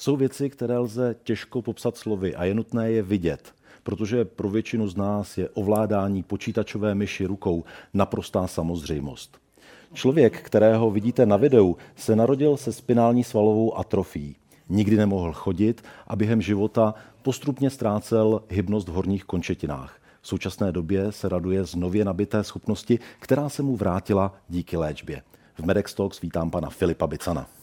Jsou věci, které lze těžko popsat slovy a je nutné je vidět, protože pro většinu z nás je ovládání počítačové myši rukou naprostá samozřejmost. Člověk, kterého vidíte na videu, se narodil se spinální svalovou atrofií. Nikdy nemohl chodit a během života postupně ztrácel hybnost v horních končetinách. V současné době se raduje z nově nabité schopnosti, která se mu vrátila díky léčbě. V Medex Talks vítám pana Filipa Bicana.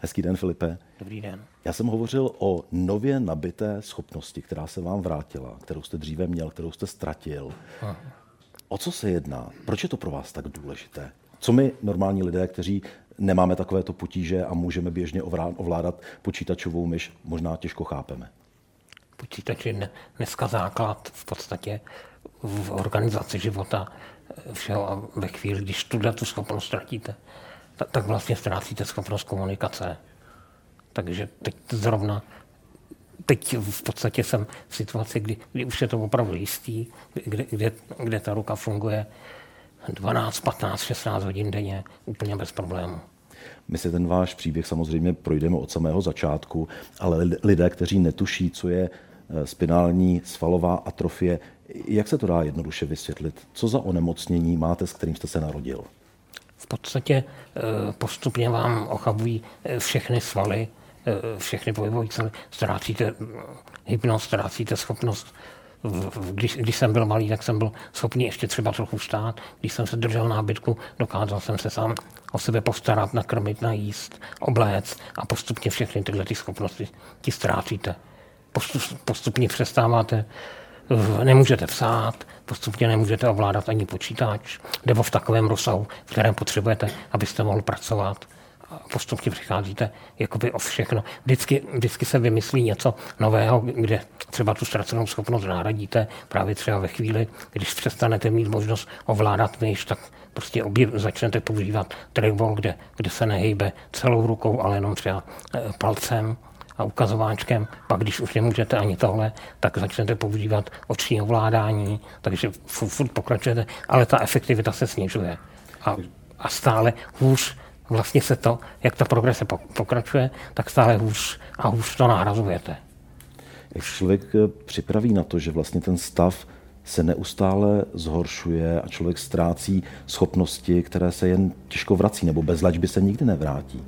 Hezký den, Filipe. Dobrý den. Já jsem hovořil o nově nabité schopnosti, která se vám vrátila, kterou jste dříve měl, kterou jste ztratil. Aha. O co se jedná? Proč je to pro vás tak důležité? Co my, normální lidé, kteří nemáme takovéto potíže a můžeme běžně ovládat počítačovou myš, možná těžko chápeme? Počítač je dneska základ v podstatě v organizaci života všeho a ve chvíli, když tuhle tu schopnost ztratíte, tak, vlastně ztrácíte schopnost komunikace. Takže teď zrovna teď v podstatě jsem v situaci, kdy, kdy už je to opravdu jistý, kde, kde, kde ta ruka funguje 12, 15, 16 hodin denně úplně bez problému. My si ten váš příběh samozřejmě projdeme od samého začátku, ale lidé, kteří netuší, co je eh, spinální svalová atrofie, jak se to dá jednoduše vysvětlit? Co za onemocnění máte, s kterým jste se narodil? V podstatě eh, postupně vám ochabují eh, všechny svaly, eh, všechny pohybové svaly, ztrácíte hypnost, ztrácíte schopnost když, když jsem byl malý, tak jsem byl schopný ještě třeba trochu stát. Když jsem se držel nábytku, dokázal jsem se sám o sebe postarat, nakrmit, najíst, obléct a postupně všechny tyhle ty schopnosti ti ztrácíte. Postup, postupně přestáváte nemůžete psát, postupně nemůžete ovládat ani počítač, nebo v takovém rozsahu, v kterém potřebujete, abyste mohl pracovat. A postupně přicházíte jakoby o všechno. Vždycky, vždycky se vymyslí něco nového, kde třeba tu ztracenou schopnost nahradíte právě třeba ve chvíli, když přestanete mít možnost ovládat myš, tak prostě objev, začnete používat trackball, kde, kde se nehejbe celou rukou, ale jenom třeba eh, palcem a ukazováčkem. Pak, když už nemůžete ani tohle, tak začnete používat oční ovládání, takže furt pokračujete, ale ta efektivita se snižuje. A, a stále hůř vlastně se to, jak ta progrese pokračuje, tak stále hůř a hůř to nahrazujete. Jak člověk eh, připraví na to, že vlastně ten stav se neustále zhoršuje a člověk ztrácí schopnosti, které se jen těžko vrací, nebo bez léčby se nikdy nevrátí?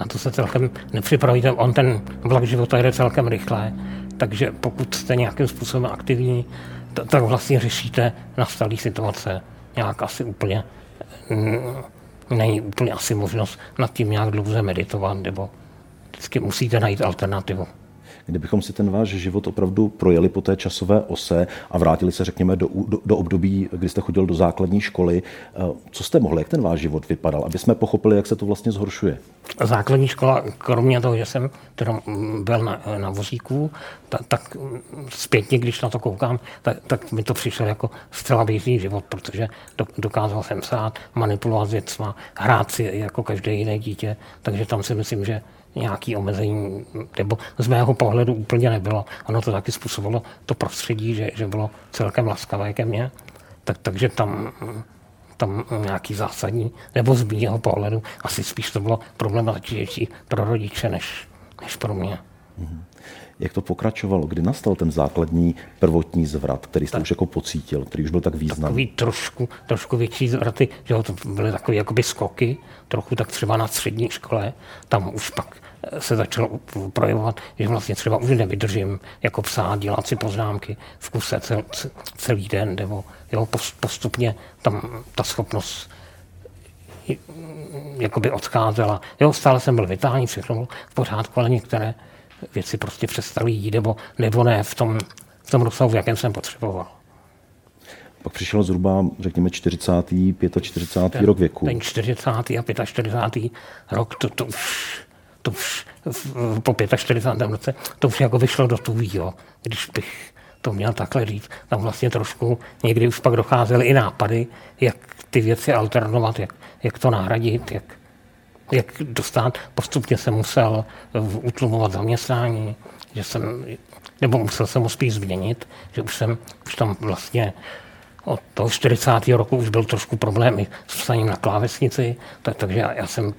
Na to se celkem nepřipravíte. On ten vlak života jde celkem rychle, takže pokud jste nějakým způsobem aktivní, tak vlastně řešíte nastalý situace nějak asi úplně mm, není úplně asi možnost nad tím nějak dlouze meditovat, nebo vždycky musíte najít alternativu kdybychom si ten váš život opravdu projeli po té časové ose a vrátili se, řekněme, do, do, do období, kdy jste chodil do základní školy, eh, co jste mohli, jak ten váš život vypadal, aby jsme pochopili, jak se to vlastně zhoršuje? Základní škola, kromě toho, že jsem teda byl na, na vozíku, tak, tak zpětně, když na to koukám, tak, tak mi to přišlo jako zcela běžný život, protože do, dokázal jsem psát, manipulovat věcma, hrát si jako každé jiné dítě, takže tam si myslím, že nějaký omezení, nebo z mého pohledu úplně nebylo. Ono to taky způsobilo to prostředí, že, že bylo celkem laskavé ke mně, tak, takže tam, tam nějaký zásadní, nebo z mého pohledu asi spíš to bylo problematičnější pro rodiče než, než pro mě. Mm-hmm jak to pokračovalo, kdy nastal ten základní prvotní zvrat, který jste tak, už jako pocítil, který už byl tak významný? Takový trošku, trošku větší zvraty, že to byly takové jakoby skoky, trochu tak třeba na střední škole, tam už pak se začalo projevovat, že vlastně třeba už nevydržím jako psát, dělat si poznámky v kuse cel, celý den, nebo jo, postupně tam ta schopnost jakoby odcházela. Jo, stále jsem byl vytáhný, všechno v pořádku, ale některé věci prostě přestaly jít, nebo, nebo ne v tom, v tom rozsahu, v jakém jsem potřeboval. Pak přišel zhruba, řekněme, 40. 45. Ten, rok věku. Ten 40. a 45. rok, to, to už, to už po 45. roce, to už jako vyšlo do jo. když bych to měl takhle říct. Tam vlastně trošku někdy už pak docházely i nápady, jak ty věci alternovat, jak, jak to nahradit, jak, jak dostat. Postupně jsem musel utlumovat zaměstnání, že jsem, nebo musel jsem ho spíš změnit, že už jsem už tam vlastně od toho 40. roku už byl trošku problém i s psaním na klávesnici, tak, takže já, já jsem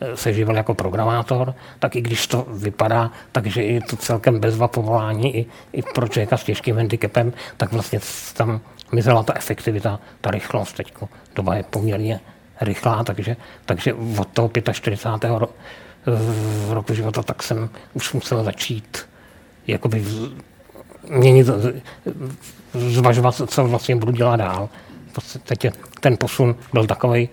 eh, se živil jako programátor, tak i když to vypadá, takže je to celkem bezva povolání i, i pro člověka s těžkým handicapem, tak vlastně tam mizela ta efektivita, ta rychlost. Teď doba je poměrně rychlá, takže, takže od toho 45. Ro, roku života tak jsem už musel začít jakoby měnit, zvažovat, co vlastně budu dělat dál. V podstatě ten posun byl takový,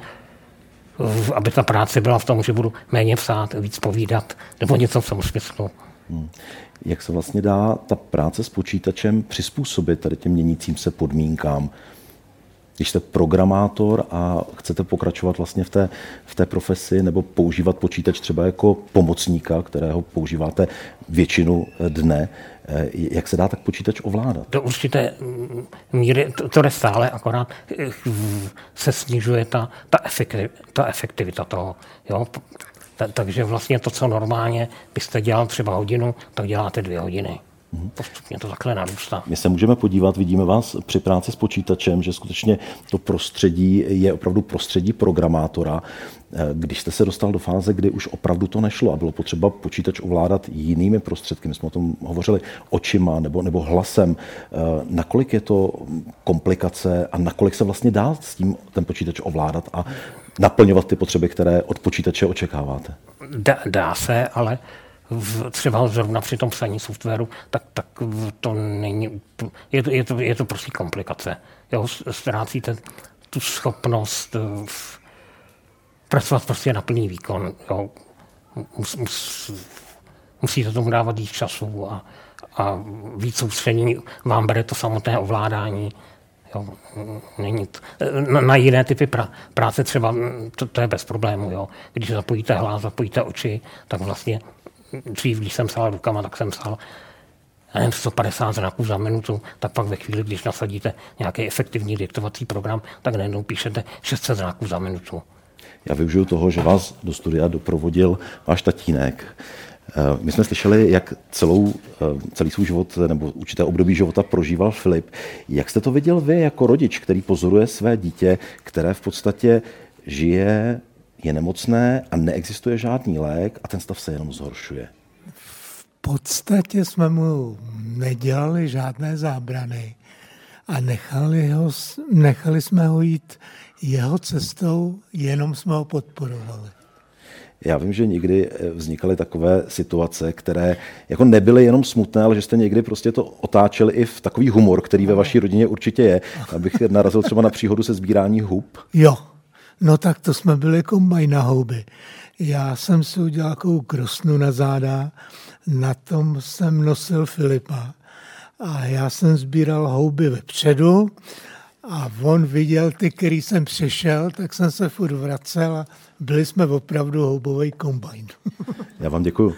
aby ta práce byla v tom, že budu méně psát, víc povídat, nebo něco v tom smyslu. Hmm. Jak se vlastně dá ta práce s počítačem přizpůsobit tady těm měnícím se podmínkám? Když jste programátor a chcete pokračovat vlastně v té, v té profesi nebo používat počítač třeba jako pomocníka, kterého používáte většinu dne, eh, jak se dá tak počítač ovládat? Do určité míry to, to je stále, akorát eh, se snižuje ta, ta, efektivita, ta efektivita toho. Jo? Takže vlastně to, co normálně byste dělal třeba hodinu, tak děláte dvě hodiny. Postupně to takhle narůstá. My se můžeme podívat, vidíme vás při práci s počítačem, že skutečně to prostředí je opravdu prostředí programátora. Když jste se dostal do fáze, kdy už opravdu to nešlo a bylo potřeba počítač ovládat jinými prostředky, my jsme o tom hovořili očima nebo, nebo hlasem, nakolik je to komplikace a nakolik se vlastně dá s tím ten počítač ovládat a naplňovat ty potřeby, které od počítače očekáváte? Dá, dá se, ale v, třeba zrovna při tom psaní softwaru, tak, tak to není, je to, je to, je to prostě komplikace. Jo, ztrácíte tu schopnost eh, v, pracovat prostě na plný výkon. Jo. Mus, mus, musíte tomu dávat víc času a, a víc soustředění. Vám bere to samotné ovládání. Jo, není to, na, na jiné typy pra, práce třeba to, to je bez problému. Jo. Když zapojíte hlas, zapojíte oči, tak vlastně dřív, když jsem psal rukama, tak jsem psal nevím, 150 znaků za minutu, tak pak ve chvíli, když nasadíte nějaký efektivní diktovací program, tak najednou píšete 600 znaků za minutu. Já využiju toho, že vás do studia doprovodil váš tatínek. Eh, my jsme slyšeli, jak celou, eh, celý svůj život nebo určité období života prožíval Filip. Jak jste to viděl vy jako rodič, který pozoruje své dítě, které v podstatě žije je nemocné a neexistuje žádný lék a ten stav se jenom zhoršuje. V podstatě jsme mu nedělali žádné zábrany a nechali, ho, nechali jsme ho jít jeho cestou, jenom jsme ho podporovali. Já vím, že někdy eh, vznikaly takové situace, které jako nebyly jenom smutné, ale že jste někdy prostě to otáčeli i v takový humor, který ve vaší rodině určitě je. Abych narazil třeba na příhodu se sbírání hub. Jo, No tak to jsme byli kombaj na houby. Já jsem si udělal takovou krosnu na záda, na tom jsem nosil Filipa. A já jsem sbíral houby vepředu a on viděl ty, který jsem přešel, tak jsem se furt vracel a byli jsme opravdu houbový kombajn. Já vám děkuju.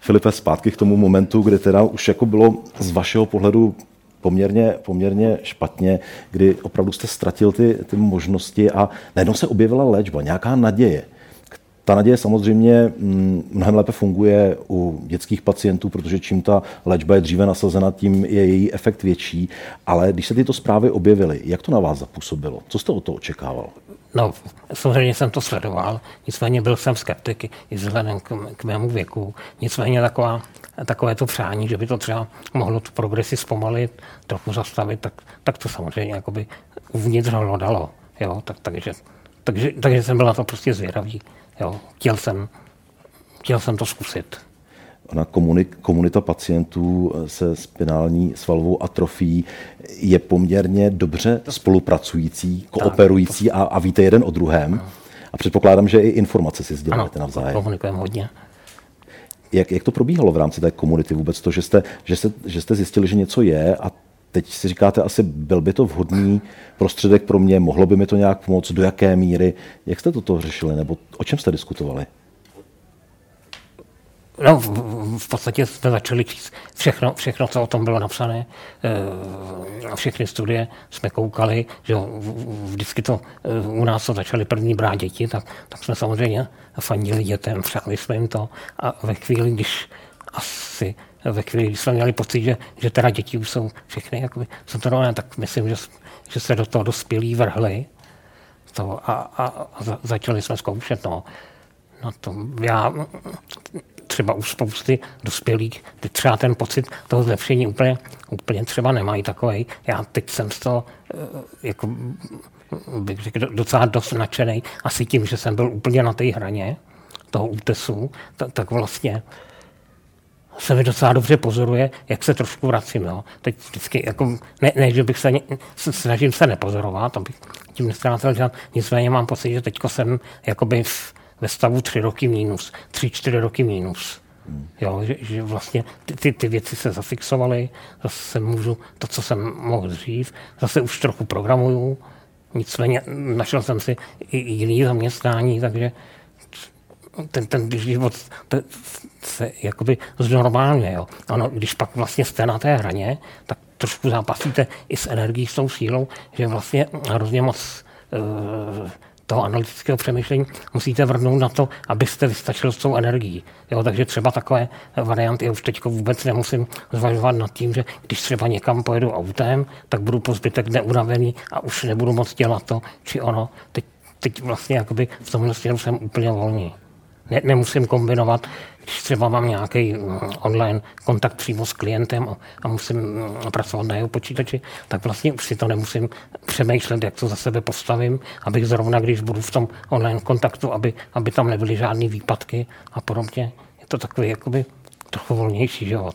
Filipe, zpátky k tomu momentu, kde teda už jako bylo z vašeho pohledu poměrně, poměrně špatně, kdy opravdu jste ztratil ty, ty možnosti a najednou se objevila léčba, nějaká naděje. Ta naděje samozřejmě mm, mnohem lépe funguje u dětských pacientů, protože čím ta léčba je dříve nasazena, tím je její efekt větší. Ale když se tyto zprávy objevily, jak to na vás zapůsobilo? Co jste o to očekával? No, samozřejmě jsem to sledoval, nicméně byl jsem skeptik i vzhledem k, k mému věku. Nicméně taková, takové to přání, že by to třeba mohlo tu progresi zpomalit, trochu zastavit, tak, tak to samozřejmě jakoby uvnitř dalo. Jo? Tak, takže, takže, takže jsem byl na to prostě zvědavý. Jo? Chtěl, jsem, chtěl jsem to zkusit. Ona komunita pacientů se spinální svalovou atrofií je poměrně dobře spolupracující, kooperující a, a víte jeden o druhém. A předpokládám, že i informace si sdělujete navzájem. komunikujeme hodně. Jak, jak to probíhalo v rámci té komunity vůbec to, že jste, že, se, že jste zjistili, že něco je a teď si říkáte, asi byl by to vhodný prostředek pro mě, mohlo by mi to nějak pomoct, do jaké míry. Jak jste toto řešili, nebo o čem jste diskutovali? No, v, v podstatě jsme začali číst všechno, všechno, co o tom bylo napsané. E, všechny studie jsme koukali, že vždycky to e, u nás to začali první brát děti, tak, tak jsme samozřejmě fandili dětem, přáli jsme jim to. A ve chvíli, když asi ve chvíli, kdy jsme měli pocit, že, že teda děti už jsou všechny jakoby tak myslím, že, že se do toho dospělí vrhli to a, a, a začali jsme zkoušet. No. No to já třeba u spousty dospělých, teď třeba ten pocit toho zlepšení úplně, úplně třeba nemají takový. Já teď jsem z toho eh, jako, bych řekl, docela dost nadšený. Asi tím, že jsem byl úplně na té hraně toho útesu, tak vlastně se mi docela dobře pozoruje, jak se trošku vracím. Jo. Teď vždycky, jako, ne, ne, že bych se, snažím se nepozorovat, abych tím nestrácel žádný, nicméně mám pocit, že teď jsem jakoby v, ve stavu tři roky mínus, tři, čtyři roky mínus. Jo, že, že vlastně ty, ty, ty věci se zafixovaly, zase můžu to, co jsem mohl dřív, zase už trochu programuju, nicméně našel jsem si i jiný zaměstnání, takže ten, ten život ten, se jakoby znormálně. Jo. Ano, když pak vlastně jste na té hraně, tak trošku zápasíte i s energií, s tou sílou, že vlastně hrozně moc uh, toho analytického přemýšlení musíte vrhnout na to, abyste vystačil s tou energií. Jo, takže třeba takové varianty, já už teď vůbec nemusím zvažovat nad tím, že když třeba někam pojedu autem, tak budu po zbytek neunavený a už nebudu moc dělat to, či ono. Teď, teď vlastně jakoby v tomhle směru jsem úplně volný. Ne, nemusím kombinovat, když třeba mám nějaký mm, online kontakt přímo s klientem a, a musím mm, pracovat na jeho počítači, tak vlastně už si to nemusím přemýšlet, jak to za sebe postavím, abych zrovna, když budu v tom online kontaktu, aby, aby tam nebyly žádné výpadky a podobně. Je to takový jakoby trochu volnější život.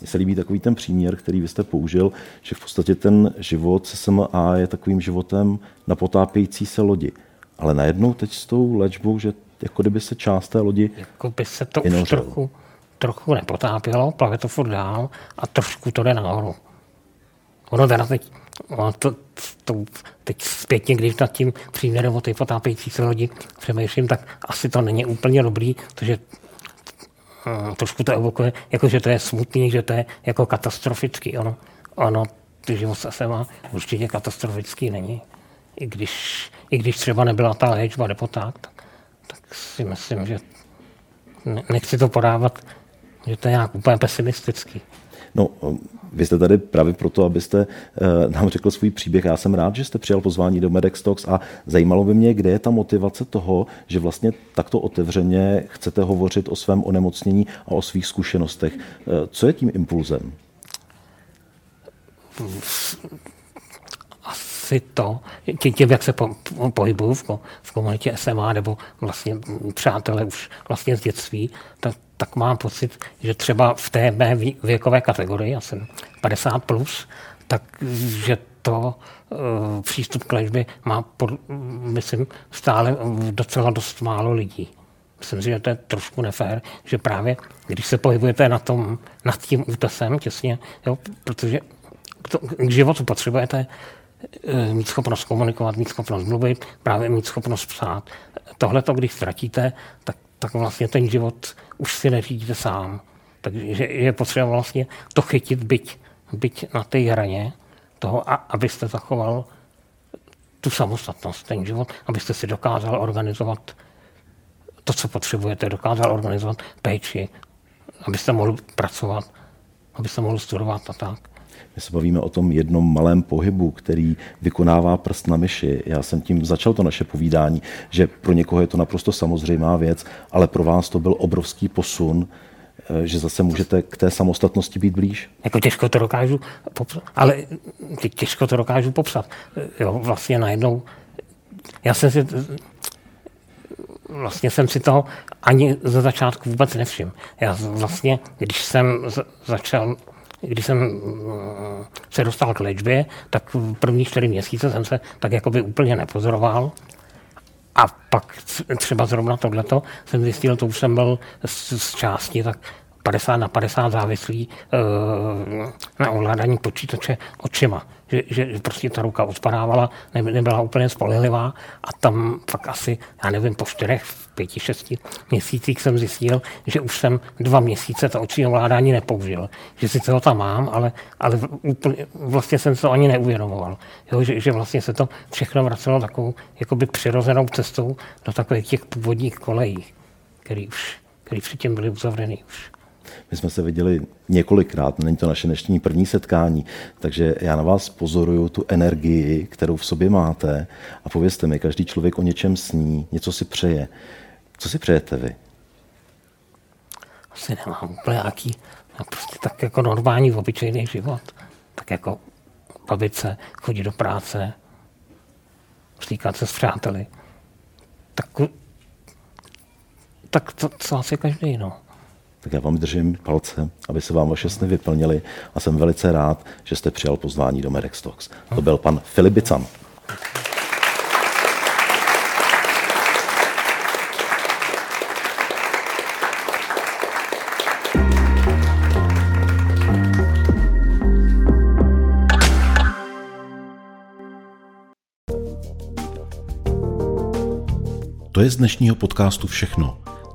Mně se líbí takový ten příměr, který vy jste použil, že v podstatě ten život SMA je takovým životem na potápějící se lodi. Ale najednou teď s tou léčbou, že jako kdyby se část té lodi Jako by se to už trochu, trochu nepotápělo, plave to furt dál a trošku to jde nahoru. Ono teda teď, ono to, to, teď zpětně, když nad tím příměrem o té potápějící se lodi přemýšlím, tak asi to není úplně dobrý, protože uh, trošku to evokuje, jako že to je smutný, že to je jako katastrofický. Ono, ono ty život se má určitě katastrofický není. I když, I když třeba nebyla ta léčba nebo tak, tak tak si myslím, že nechci to podávat, že to je nějak úplně pesimistický. No, vy jste tady právě proto, abyste uh, nám řekl svůj příběh. Já jsem rád, že jste přijal pozvání do Medex Talks a zajímalo by mě, kde je ta motivace toho, že vlastně takto otevřeně chcete hovořit o svém onemocnění a o svých zkušenostech. Uh, co je tím impulzem? Asi to, tím, jak se po, pohybuju v, v komunitě SMA nebo vlastně přátelé už vlastně z dětství, tak, tak mám pocit, že třeba v té mé věkové kategorii, já jsem 50+, plus, tak že to uh, přístup k léčbě má, pod, myslím, stále docela dost málo lidí. Myslím si, že to je trošku nefér, že právě když se pohybujete na tom, nad tím útesem těsně, jo, protože k, to, k životu potřebujete mít schopnost komunikovat, mít schopnost mluvit, právě mít schopnost psát. Tohle to, když ztratíte, tak, tak vlastně ten život už si neřídíte sám. Takže je potřeba vlastně to chytit, byť, byť na té hraně toho, a, abyste zachoval tu samostatnost, ten život, abyste si dokázal organizovat to, co potřebujete, dokázal organizovat péči, abyste mohl pracovat, abyste mohl studovat a tak. My se bavíme o tom jednom malém pohybu, který vykonává prst na myši. Já jsem tím začal to naše povídání, že pro někoho je to naprosto samozřejmá věc, ale pro vás to byl obrovský posun, eh, že zase můžete k té samostatnosti být blíž? Jako těžko to dokážu popsat, ale těžko to dokážu popsat. Jo, vlastně najednou, já jsem si, vlastně jsem si toho ani za začátku vůbec nevšiml. Já vlastně, když jsem začal když jsem mm, se dostal k léčbě, tak v první čtyři měsíce jsem se tak jakoby úplně nepozoroval. A pak třeba zrovna tohleto jsem zjistil, to už jsem byl z, z části tak 50 na 50 závislí na ovládání počítače očima že, že prostě ta ruka odpadávala, ne, nebyla úplně spolehlivá a tam fakt asi, já nevím, po čtyřech, pěti, šesti měsících jsem zjistil, že už jsem dva měsíce to oční ovládání nepoužil. Že si ho tam mám, ale, ale úplně, vlastně jsem to ani neuvědomoval. Jo, že, že, vlastně se to všechno vracelo takovou jakoby přirozenou cestou do takových těch původních kolejí, který už který předtím byly uzavřený už. My jsme se viděli několikrát, není to naše dnešní první setkání, takže já na vás pozoruju tu energii, kterou v sobě máte a povězte mi, každý člověk o něčem sní, něco si přeje. Co si přejete vy? Asi nemám úplně nějaký, prostě tak jako normální, obyčejný život. Tak jako bavit se, chodit do práce, stýkat se s přáteli. Tak, tak to, co asi každý, no tak já vám držím palce, aby se vám vaše sny vyplnily a jsem velice rád, že jste přijal pozvání do Medex Talks. To byl pan Filip Bican. To je z dnešního podcastu všechno.